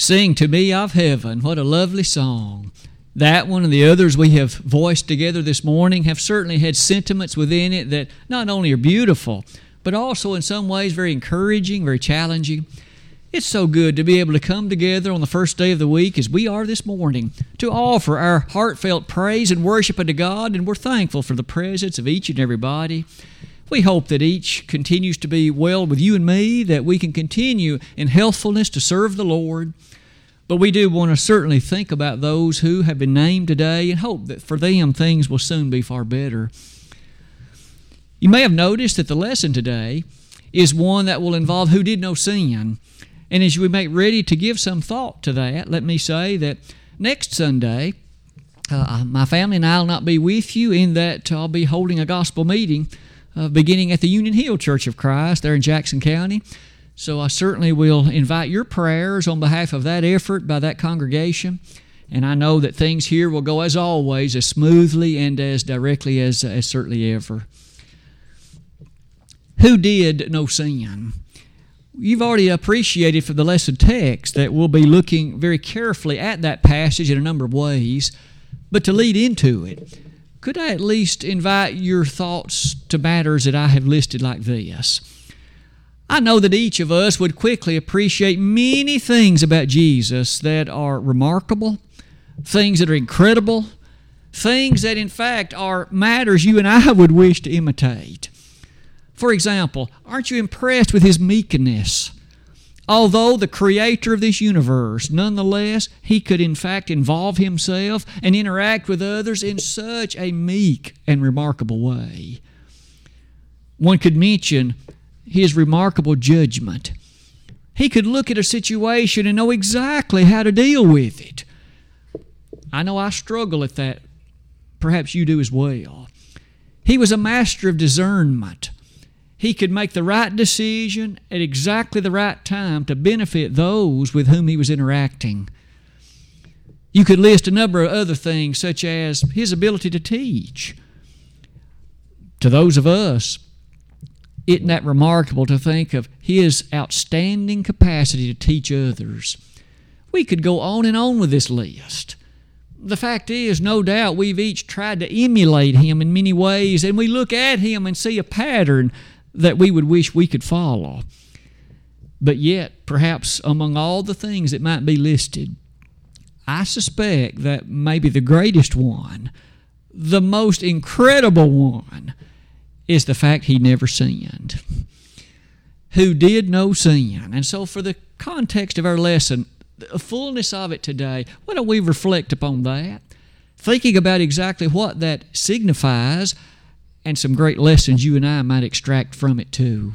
Sing to me of heaven. What a lovely song. That one and the others we have voiced together this morning have certainly had sentiments within it that not only are beautiful, but also in some ways very encouraging, very challenging. It's so good to be able to come together on the first day of the week as we are this morning to offer our heartfelt praise and worship unto God, and we're thankful for the presence of each and everybody. We hope that each continues to be well with you and me, that we can continue in healthfulness to serve the Lord. But we do want to certainly think about those who have been named today and hope that for them things will soon be far better. You may have noticed that the lesson today is one that will involve who did no sin. And as we make ready to give some thought to that, let me say that next Sunday, uh, my family and I will not be with you in that I'll be holding a gospel meeting uh, beginning at the Union Hill Church of Christ there in Jackson County. So I certainly will invite your prayers on behalf of that effort by that congregation. And I know that things here will go as always, as smoothly and as directly as, as certainly ever. Who did no sin? You've already appreciated from the lesson text that we'll be looking very carefully at that passage in a number of ways. But to lead into it, could I at least invite your thoughts to matters that I have listed like this? I know that each of us would quickly appreciate many things about Jesus that are remarkable, things that are incredible, things that in fact are matters you and I would wish to imitate. For example, aren't you impressed with his meekness? Although the creator of this universe, nonetheless, he could in fact involve himself and interact with others in such a meek and remarkable way. One could mention his remarkable judgment. He could look at a situation and know exactly how to deal with it. I know I struggle at that. Perhaps you do as well. He was a master of discernment he could make the right decision at exactly the right time to benefit those with whom he was interacting. You could list a number of other things, such as his ability to teach. To those of us, isn't that remarkable to think of his outstanding capacity to teach others? We could go on and on with this list. The fact is, no doubt we've each tried to emulate him in many ways, and we look at him and see a pattern that we would wish we could follow. But yet, perhaps among all the things that might be listed, I suspect that maybe the greatest one, the most incredible one, is the fact he never sinned. Who did no sin. And so, for the context of our lesson, the fullness of it today, why don't we reflect upon that? Thinking about exactly what that signifies and some great lessons you and I might extract from it too.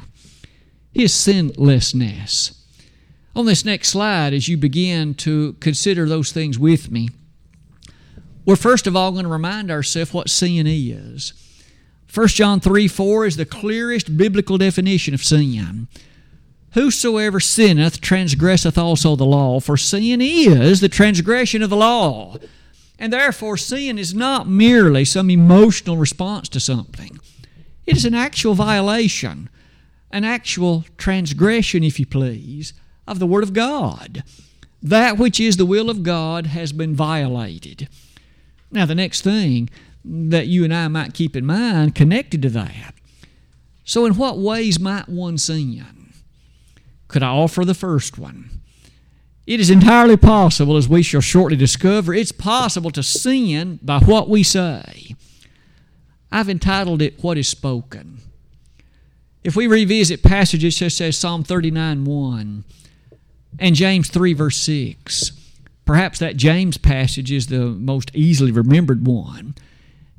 His sinlessness. On this next slide, as you begin to consider those things with me, we're first of all going to remind ourselves what sin is. 1 John 3 4 is the clearest biblical definition of sin. Whosoever sinneth transgresseth also the law, for sin is the transgression of the law. And therefore, sin is not merely some emotional response to something, it is an actual violation, an actual transgression, if you please, of the Word of God. That which is the will of God has been violated. Now, the next thing that you and I might keep in mind connected to that. So, in what ways might one sin? Could I offer the first one? It is entirely possible, as we shall shortly discover, it's possible to sin by what we say. I've entitled it What is Spoken. If we revisit passages such as Psalm 39 1 and James 3 verse 6, perhaps that James passage is the most easily remembered one.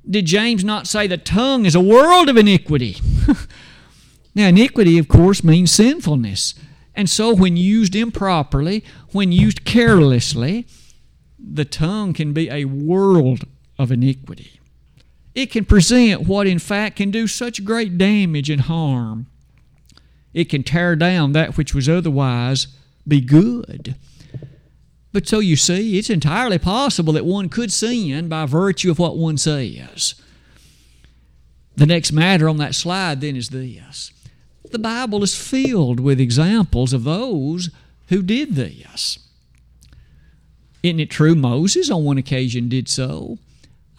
Did James not say the tongue is a world of iniquity? now, iniquity, of course, means sinfulness. And so, when used improperly, when used carelessly, the tongue can be a world of iniquity. It can present what, in fact, can do such great damage and harm. It can tear down that which was otherwise be good. But so you see, it's entirely possible that one could sin by virtue of what one says. The next matter on that slide then is this the Bible is filled with examples of those who did this. Isn't it true Moses on one occasion did so?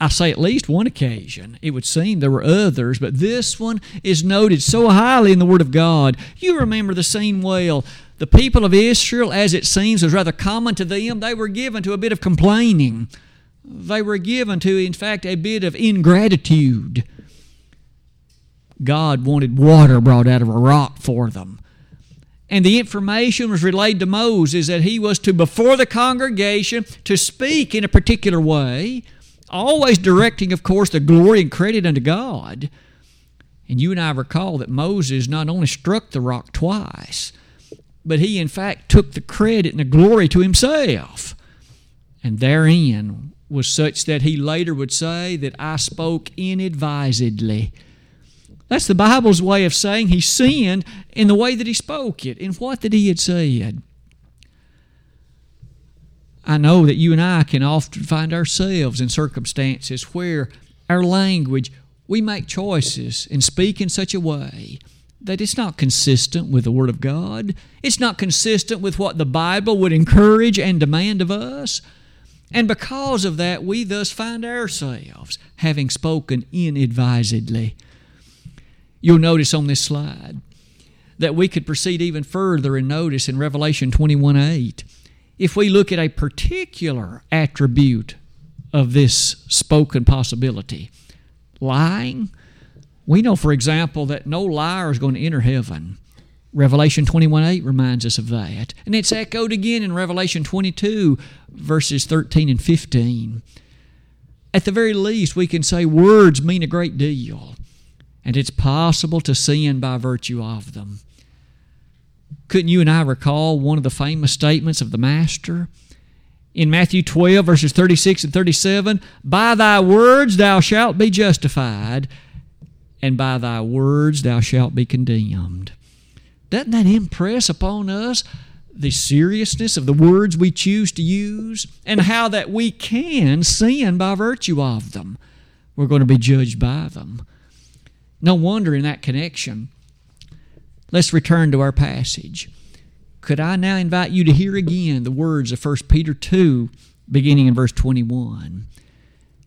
I say at least one occasion. It would seem there were others, but this one is noted so highly in the Word of God. You remember the scene well. The people of Israel, as it seems, was rather common to them. They were given to a bit of complaining. They were given to, in fact, a bit of ingratitude. God wanted water brought out of a rock for them. And the information was relayed to Moses that he was to, before the congregation, to speak in a particular way always directing, of course, the glory and credit unto God. And you and I recall that Moses not only struck the rock twice, but he in fact took the credit and the glory to himself. And therein was such that he later would say that I spoke inadvisedly. That's the Bible's way of saying he sinned in the way that he spoke it, in what that he had said. I know that you and I can often find ourselves in circumstances where our language, we make choices and speak in such a way that it's not consistent with the Word of God. It's not consistent with what the Bible would encourage and demand of us. And because of that, we thus find ourselves having spoken inadvisedly. You'll notice on this slide that we could proceed even further and notice in Revelation 21 8 if we look at a particular attribute of this spoken possibility, lying, we know, for example, that no liar is going to enter heaven. Revelation 21 8 reminds us of that. And it's echoed again in Revelation 22, verses 13 and 15. At the very least, we can say words mean a great deal, and it's possible to sin by virtue of them. Couldn't you and I recall one of the famous statements of the Master? In Matthew 12, verses 36 and 37, By thy words thou shalt be justified, and by thy words thou shalt be condemned. Doesn't that impress upon us the seriousness of the words we choose to use and how that we can sin by virtue of them? We're going to be judged by them. No wonder in that connection Let's return to our passage. Could I now invite you to hear again the words of 1 Peter 2, beginning in verse 21?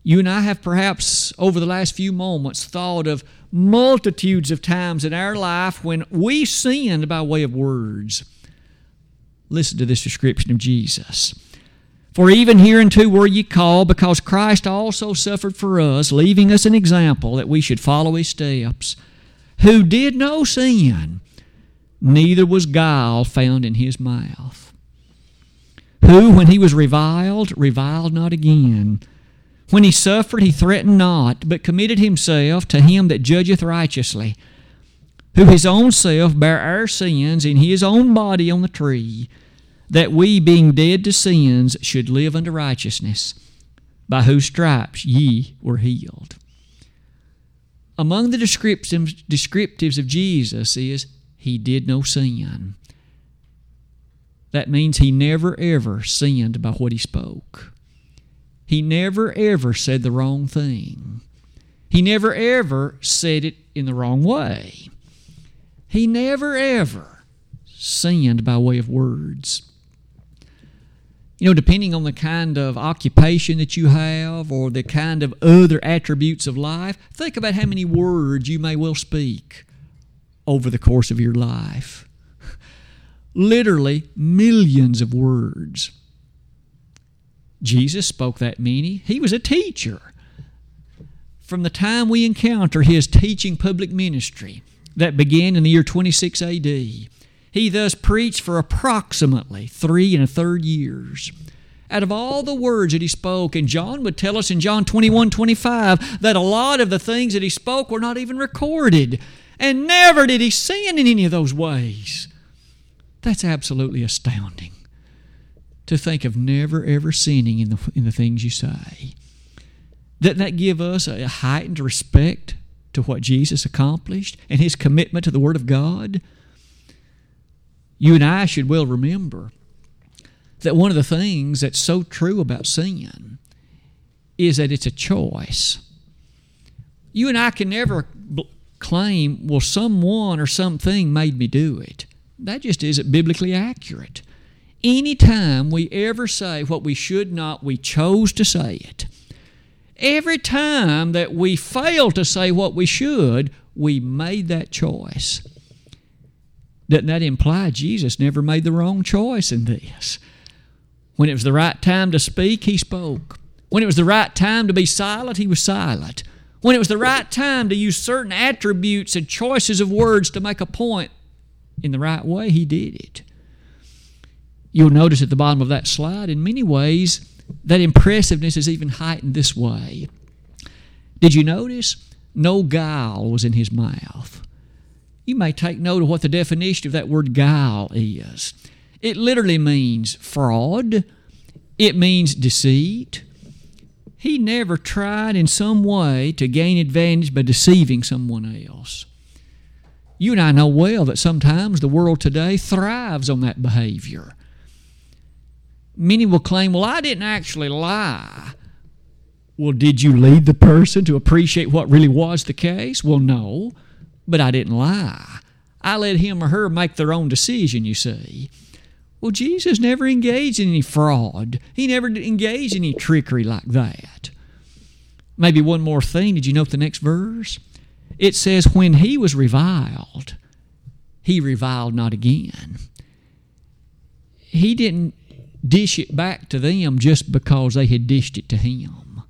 You and I have perhaps over the last few moments thought of multitudes of times in our life when we sinned by way of words. Listen to this description of Jesus. For even hereunto were ye called, because Christ also suffered for us, leaving us an example that we should follow his steps, who did no sin neither was guile found in his mouth. Who, when he was reviled, reviled not again. When he suffered, he threatened not, but committed himself to him that judgeth righteously, who his own self bare our sins in his own body on the tree, that we, being dead to sins, should live unto righteousness, by whose stripes ye were healed. Among the descriptions descriptives of Jesus is he did no sin. That means he never ever sinned by what he spoke. He never ever said the wrong thing. He never ever said it in the wrong way. He never ever sinned by way of words. You know, depending on the kind of occupation that you have or the kind of other attributes of life, think about how many words you may well speak over the course of your life. Literally millions of words. Jesus spoke that many. He was a teacher. From the time we encounter his teaching public ministry that began in the year 26 AD, he thus preached for approximately three and a third years out of all the words that he spoke. And John would tell us in John 21 25 that a lot of the things that he spoke were not even recorded. And never did he sin in any of those ways. That's absolutely astounding to think of never ever sinning in the, in the things you say. Doesn't that give us a heightened respect to what Jesus accomplished and his commitment to the Word of God? You and I should well remember that one of the things that's so true about sin is that it's a choice. You and I can never claim, well, someone or something made me do it. That just isn't biblically accurate. Anytime we ever say what we should not, we chose to say it. Every time that we fail to say what we should, we made that choice. Doesn't that imply Jesus never made the wrong choice in this? When it was the right time to speak, he spoke. When it was the right time to be silent, he was silent. When it was the right time to use certain attributes and choices of words to make a point in the right way, he did it. You'll notice at the bottom of that slide, in many ways, that impressiveness is even heightened this way. Did you notice? No guile was in his mouth. You may take note of what the definition of that word guile is. It literally means fraud, it means deceit. He never tried in some way to gain advantage by deceiving someone else. You and I know well that sometimes the world today thrives on that behavior. Many will claim, well, I didn't actually lie. Well, did you lead the person to appreciate what really was the case? Well, no, but I didn't lie. I let him or her make their own decision, you see. Well, Jesus never engaged in any fraud. He never engaged in any trickery like that. Maybe one more thing. Did you note the next verse? It says, When he was reviled, he reviled not again. He didn't dish it back to them just because they had dished it to him.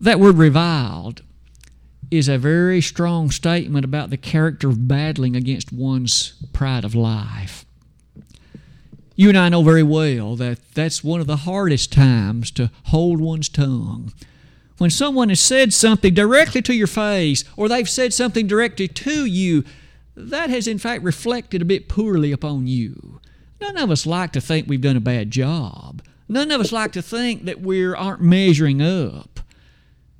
That word reviled is a very strong statement about the character of battling against one's pride of life. You and I know very well that that's one of the hardest times to hold one's tongue. When someone has said something directly to your face, or they've said something directly to you, that has in fact reflected a bit poorly upon you. None of us like to think we've done a bad job. None of us like to think that we aren't measuring up.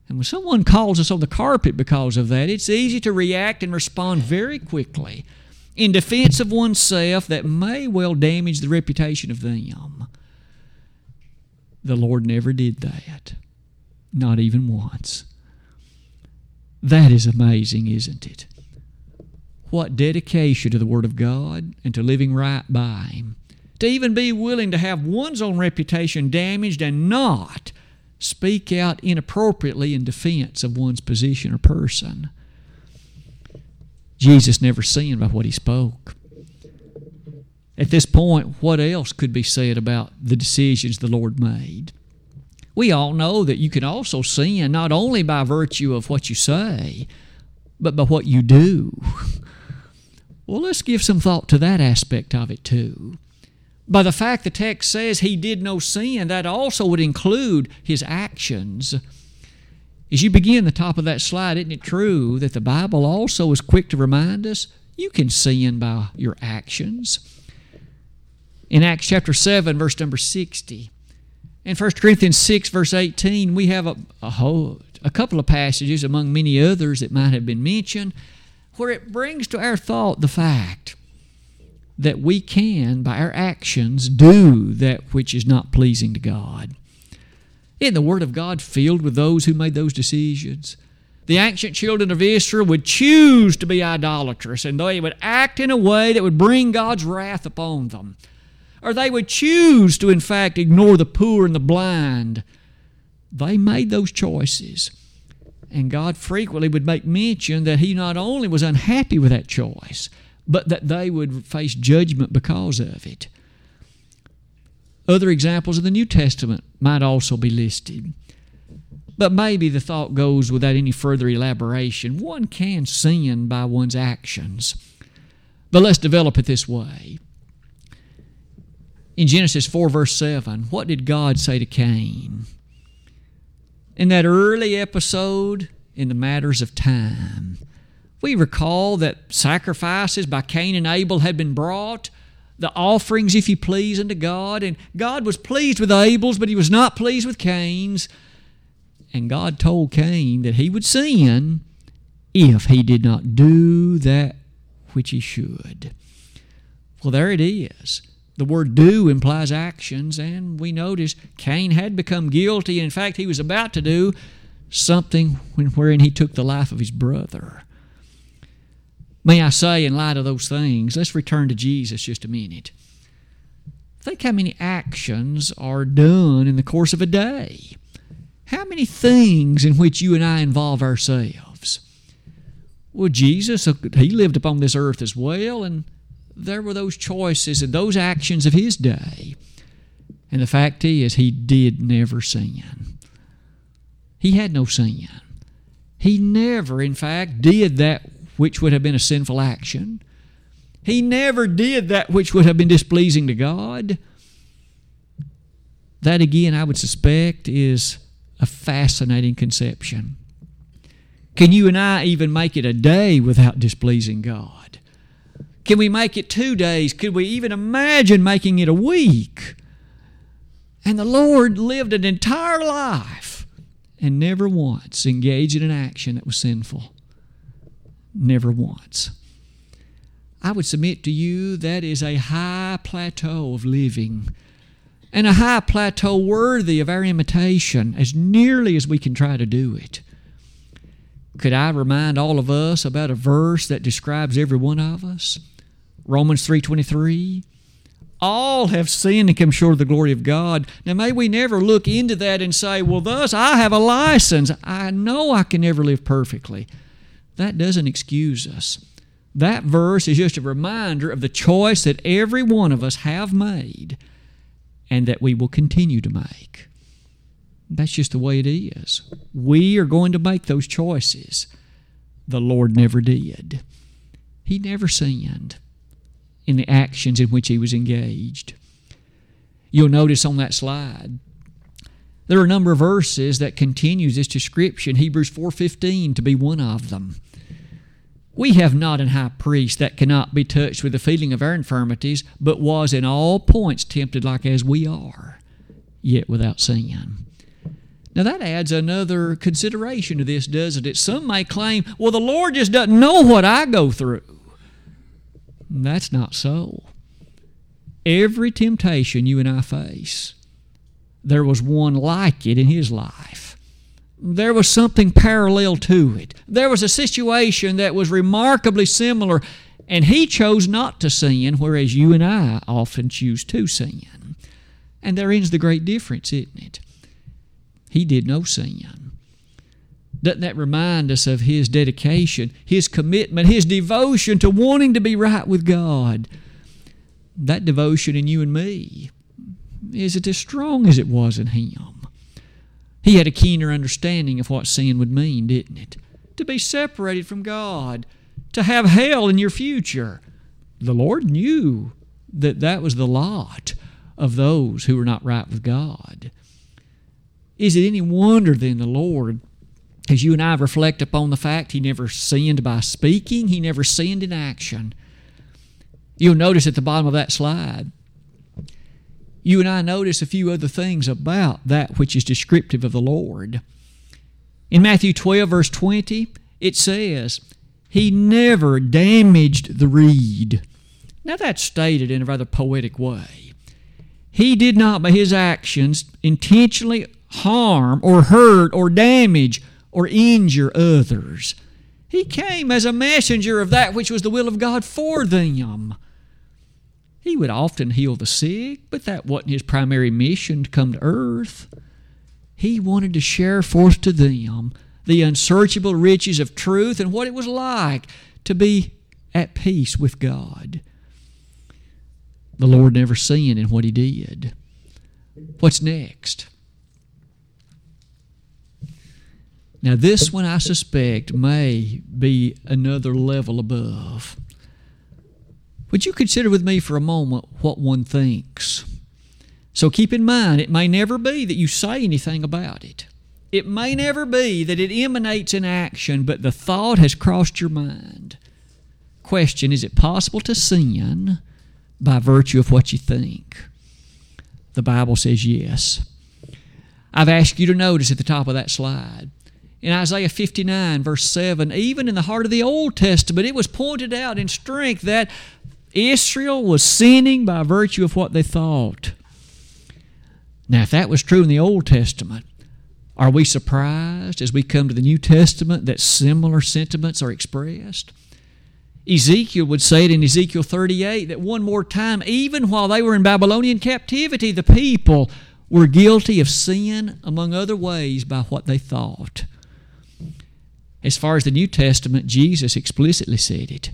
And when someone calls us on the carpet because of that, it's easy to react and respond very quickly in defense of oneself that may well damage the reputation of them. The Lord never did that, not even once. That is amazing, isn't it? What dedication to the Word of God and to living right by Him. To even be willing to have one's own reputation damaged and not speak out inappropriately in defense of one's position or person. Jesus never sinned by what he spoke. At this point, what else could be said about the decisions the Lord made? We all know that you can also sin not only by virtue of what you say, but by what you do. Well, let's give some thought to that aspect of it too. By the fact the text says he did no sin, that also would include his actions. As you begin the top of that slide, isn't it true that the Bible also is quick to remind us you can sin by your actions? In Acts chapter 7, verse number 60, in 1 Corinthians 6, verse 18, we have a, a, whole, a couple of passages among many others that might have been mentioned where it brings to our thought the fact that we can, by our actions, do that which is not pleasing to God. Isn't the Word of God filled with those who made those decisions? The ancient children of Israel would choose to be idolatrous and they would act in a way that would bring God's wrath upon them. Or they would choose to, in fact, ignore the poor and the blind. They made those choices. And God frequently would make mention that He not only was unhappy with that choice, but that they would face judgment because of it. Other examples of the New Testament might also be listed. But maybe the thought goes without any further elaboration. One can sin by one's actions. But let's develop it this way. In Genesis 4, verse 7, what did God say to Cain? In that early episode in the matters of time. We recall that sacrifices by Cain and Abel had been brought, the offerings, if you please, unto God, and God was pleased with Abel's, but he was not pleased with Cain's. And God told Cain that he would sin if he did not do that which he should. Well, there it is. The word do implies actions, and we notice Cain had become guilty. In fact, he was about to do something wherein he took the life of his brother. May I say, in light of those things, let's return to Jesus just a minute. Think how many actions are done in the course of a day. How many things in which you and I involve ourselves? Well, Jesus, he lived upon this earth as well, and there were those choices and those actions of his day. And the fact is, he did never sin. He had no sin. He never, in fact, did that which would have been a sinful action. He never did that which would have been displeasing to God. That, again, I would suspect, is a fascinating conception. Can you and I even make it a day without displeasing God? Can we make it two days? Could we even imagine making it a week? And the Lord lived an entire life and never once engaged in an action that was sinful. Never once. I would submit to you that is a high plateau of living and a high plateau worthy of our imitation as nearly as we can try to do it. Could I remind all of us about a verse that describes every one of us? Romans 3:23 all have sinned and come short of the glory of God. Now, may we never look into that and say, well, thus I have a license. I know I can never live perfectly. That doesn't excuse us. That verse is just a reminder of the choice that every one of us have made and that we will continue to make. That's just the way it is. We are going to make those choices. The Lord never did. He never sinned in the actions in which he was engaged. You'll notice on that slide there are a number of verses that continues this description hebrews 4.15 to be one of them we have not an high priest that cannot be touched with the feeling of our infirmities, but was in all points tempted like as we are, yet without sin. Now that adds another consideration to this, doesn't it? Some may claim, well, the Lord just doesn't know what I go through. That's not so. Every temptation you and I face, there was one like it in His life there was something parallel to it. There was a situation that was remarkably similar, and he chose not to sin, whereas you and I often choose to sin. And therein is the great difference, isn't it? He did no sin. Doesn't that remind us of his dedication, his commitment, his devotion to wanting to be right with God? That devotion in you and me, is it as strong as it was in him? He had a keener understanding of what sin would mean, didn't it? To be separated from God, to have hell in your future. The Lord knew that that was the lot of those who were not right with God. Is it any wonder then the Lord, as you and I reflect upon the fact He never sinned by speaking, He never sinned in action? You'll notice at the bottom of that slide, you and I notice a few other things about that which is descriptive of the Lord. In Matthew 12, verse 20, it says, He never damaged the reed. Now that's stated in a rather poetic way. He did not, by his actions, intentionally harm or hurt or damage or injure others. He came as a messenger of that which was the will of God for them. He would often heal the sick, but that wasn't his primary mission to come to earth. He wanted to share forth to them the unsearchable riches of truth and what it was like to be at peace with God. The Lord never sinned in what he did. What's next? Now, this one I suspect may be another level above. Would you consider with me for a moment what one thinks? So keep in mind, it may never be that you say anything about it. It may never be that it emanates in action, but the thought has crossed your mind. Question Is it possible to sin by virtue of what you think? The Bible says yes. I've asked you to notice at the top of that slide. In Isaiah 59, verse 7, even in the heart of the Old Testament, it was pointed out in strength that Israel was sinning by virtue of what they thought. Now, if that was true in the Old Testament, are we surprised as we come to the New Testament that similar sentiments are expressed? Ezekiel would say it in Ezekiel 38 that one more time, even while they were in Babylonian captivity, the people were guilty of sin among other ways by what they thought. As far as the New Testament, Jesus explicitly said it.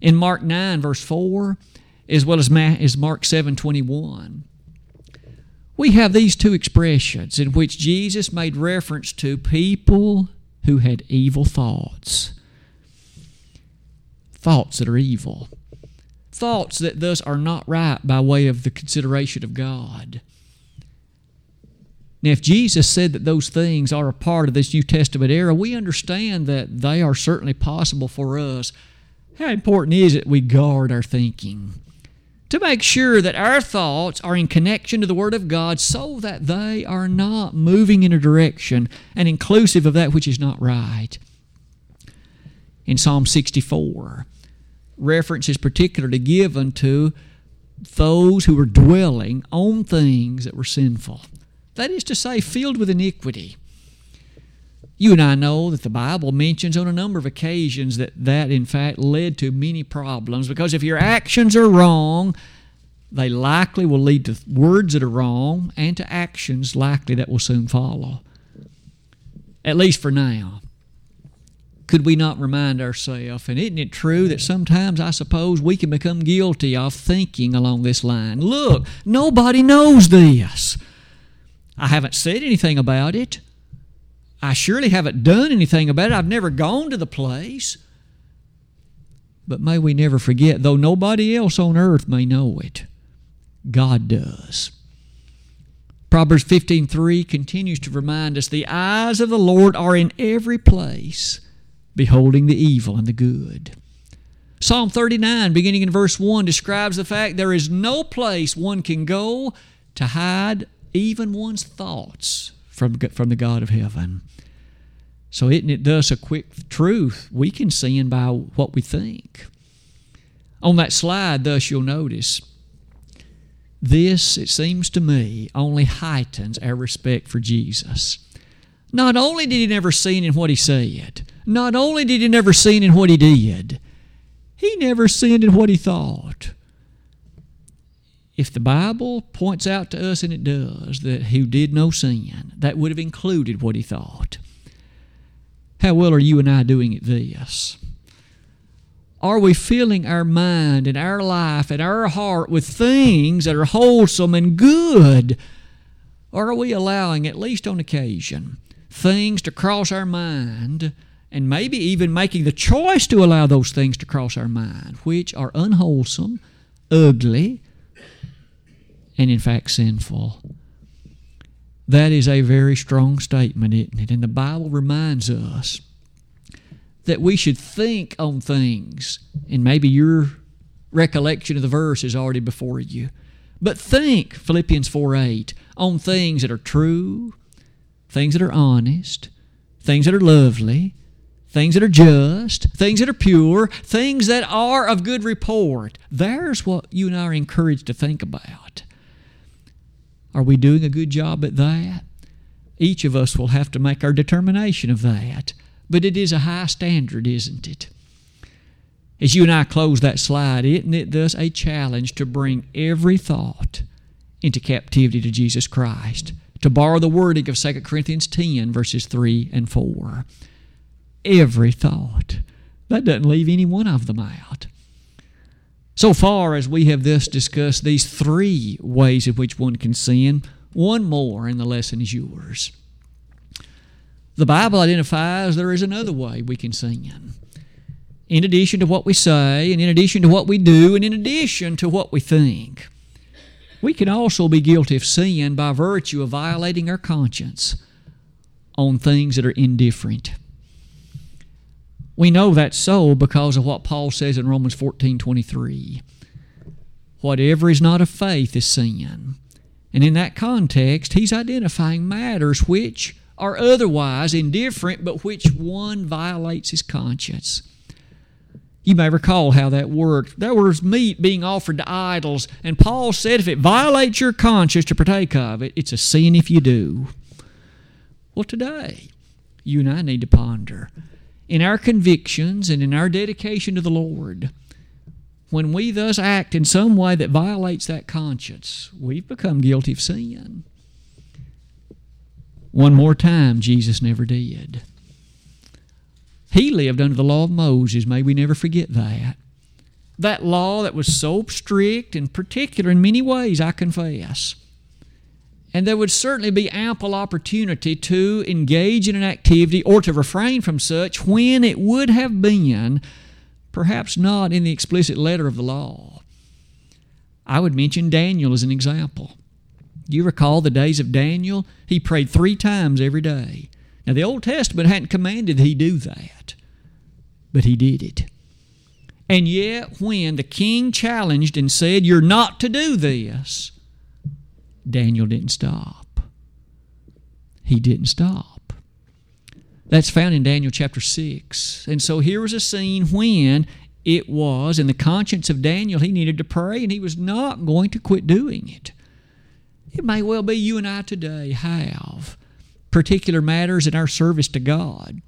In Mark 9, verse 4, as well as Mark 7, 21, we have these two expressions in which Jesus made reference to people who had evil thoughts. Thoughts that are evil. Thoughts that thus are not right by way of the consideration of God. Now, if Jesus said that those things are a part of this New Testament era, we understand that they are certainly possible for us. How important is it we guard our thinking? To make sure that our thoughts are in connection to the Word of God so that they are not moving in a direction and inclusive of that which is not right. In Psalm 64, reference is particularly given to those who were dwelling on things that were sinful. That is to say, filled with iniquity. You and I know that the Bible mentions on a number of occasions that that, in fact, led to many problems because if your actions are wrong, they likely will lead to words that are wrong and to actions likely that will soon follow. At least for now. Could we not remind ourselves, and isn't it true that sometimes I suppose we can become guilty of thinking along this line? Look, nobody knows this. I haven't said anything about it. I surely haven't done anything about it. I've never gone to the place. But may we never forget, though nobody else on earth may know it, God does. Proverbs 15:3 continues to remind us the eyes of the Lord are in every place, beholding the evil and the good. Psalm 39 beginning in verse 1 describes the fact there is no place one can go to hide even one's thoughts from, from the God of heaven. So, isn't it thus a quick truth? We can sin by what we think. On that slide, thus, you'll notice this, it seems to me, only heightens our respect for Jesus. Not only did he never sin in what he said, not only did he never sin in what he did, he never sinned in what he thought if the Bible points out to us, and it does, that he did no sin, that would have included what he thought. How well are you and I doing at this? Are we filling our mind and our life and our heart with things that are wholesome and good? Or are we allowing, at least on occasion, things to cross our mind and maybe even making the choice to allow those things to cross our mind, which are unwholesome, ugly, and in fact sinful. That is a very strong statement, isn't it? And the Bible reminds us that we should think on things, and maybe your recollection of the verse is already before you. But think, Philippians 4 8, on things that are true, things that are honest, things that are lovely, things that are just, things that are pure, things that are of good report. There's what you and I are encouraged to think about. Are we doing a good job at that? Each of us will have to make our determination of that. But it is a high standard, isn't it? As you and I close that slide, isn't it thus a challenge to bring every thought into captivity to Jesus Christ? To borrow the wording of 2 Corinthians 10, verses 3 and 4. Every thought. That doesn't leave any one of them out. So far as we have thus discussed these three ways in which one can sin, one more and the lesson is yours. The Bible identifies there is another way we can sin. In addition to what we say, and in addition to what we do, and in addition to what we think, we can also be guilty of sin by virtue of violating our conscience on things that are indifferent. We know that's so because of what Paul says in Romans 14 23. Whatever is not of faith is sin. And in that context, he's identifying matters which are otherwise indifferent, but which one violates his conscience. You may recall how that worked. There was meat being offered to idols, and Paul said if it violates your conscience to partake of it, it's a sin if you do. Well, today, you and I need to ponder in our convictions and in our dedication to the Lord, when we thus act in some way that violates that conscience, we've become guilty of sin. One more time, Jesus never did. He lived under the law of Moses. May we never forget that. That law that was so strict and particular in many ways, I confess. And there would certainly be ample opportunity to engage in an activity or to refrain from such when it would have been perhaps not in the explicit letter of the law. I would mention Daniel as an example. You recall the days of Daniel? He prayed three times every day. Now, the Old Testament hadn't commanded he do that, but he did it. And yet, when the king challenged and said, You're not to do this, Daniel didn't stop. He didn't stop. That's found in Daniel chapter 6. And so here was a scene when it was in the conscience of Daniel he needed to pray and he was not going to quit doing it. It may well be you and I today have particular matters in our service to God.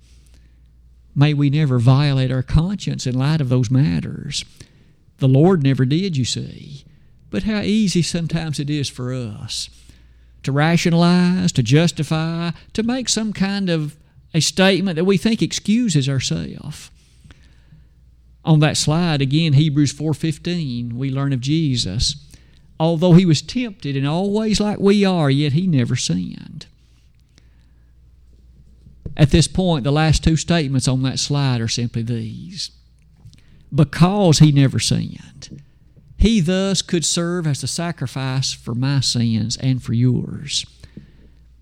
May we never violate our conscience in light of those matters. The Lord never did, you see. But how easy sometimes it is for us to rationalize, to justify, to make some kind of a statement that we think excuses ourselves. On that slide again Hebrews 4:15 we learn of Jesus although he was tempted in all ways like we are yet he never sinned. At this point the last two statements on that slide are simply these. Because he never sinned, he thus could serve as the sacrifice for my sins and for yours.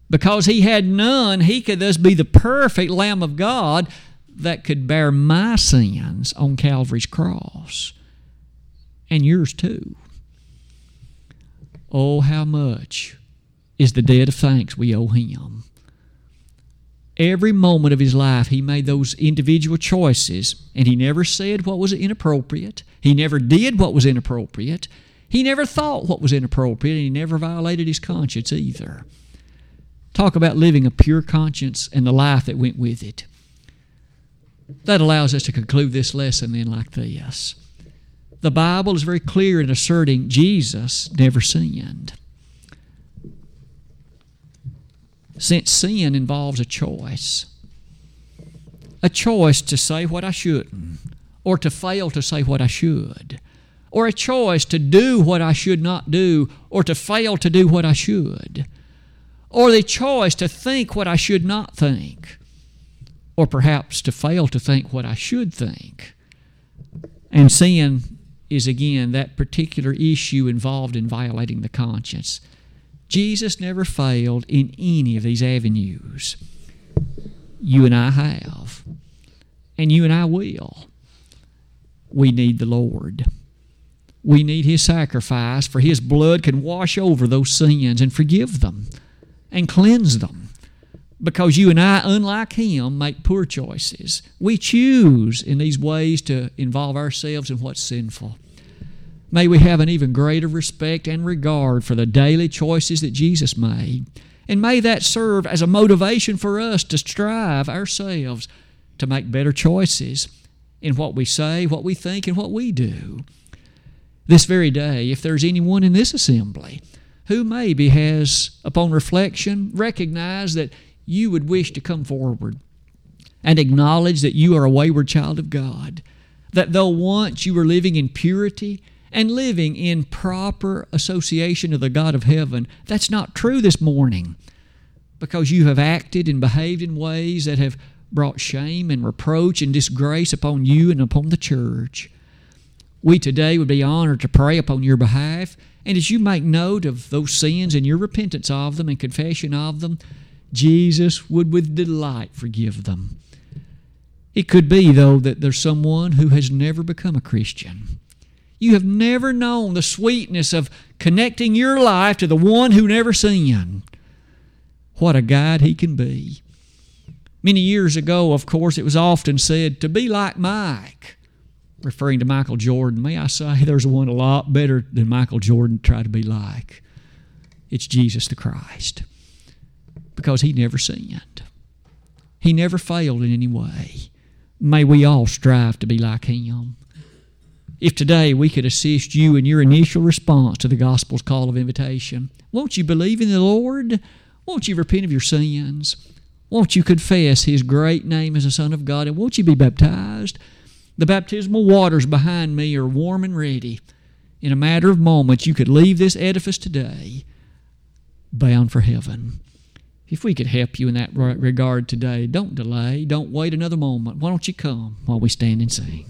Because he had none, he could thus be the perfect Lamb of God that could bear my sins on Calvary's cross and yours too. Oh, how much is the debt of thanks we owe him. Every moment of his life, he made those individual choices, and he never said what was inappropriate. He never did what was inappropriate. He never thought what was inappropriate, and he never violated his conscience either. Talk about living a pure conscience and the life that went with it. That allows us to conclude this lesson then like this. The Bible is very clear in asserting Jesus never sinned. Since sin involves a choice, a choice to say what I shouldn't, or to fail to say what I should, or a choice to do what I should not do, or to fail to do what I should or the choice to think what I should not think, or perhaps to fail to think what I should think. And sin is again that particular issue involved in violating the conscience. Jesus never failed in any of these avenues. You and I have, and you and I will. We need the Lord. We need His sacrifice, for His blood can wash over those sins and forgive them and cleanse them. Because you and I, unlike Him, make poor choices. We choose in these ways to involve ourselves in what's sinful. May we have an even greater respect and regard for the daily choices that Jesus made. And may that serve as a motivation for us to strive ourselves to make better choices in what we say, what we think, and what we do. This very day, if there's anyone in this assembly who maybe has, upon reflection, recognized that you would wish to come forward and acknowledge that you are a wayward child of God, that though once you were living in purity and living in proper association of the God of heaven, that's not true this morning because you have acted and behaved in ways that have brought shame and reproach and disgrace upon you and upon the church. We today would be honored to pray upon your behalf and as you make note of those sins and your repentance of them and confession of them, Jesus would with delight forgive them. It could be, though, that there's someone who has never become a Christian. You have never known the sweetness of connecting your life to the one who never sinned. What a guide he can be. Many years ago, of course, it was often said to be like Mike referring to Michael Jordan, may I say there's one a lot better than Michael Jordan to try to be like. It's Jesus the Christ. Because he never sinned. He never failed in any way. May we all strive to be like Him. If today we could assist you in your initial response to the gospel's call of invitation, won't you believe in the Lord? Won't you repent of your sins? Won't you confess His great name as the Son of God? And won't you be baptized? The baptismal waters behind me are warm and ready. In a matter of moments, you could leave this edifice today bound for heaven. If we could help you in that regard today, don't delay. Don't wait another moment. Why don't you come while we stand and sing?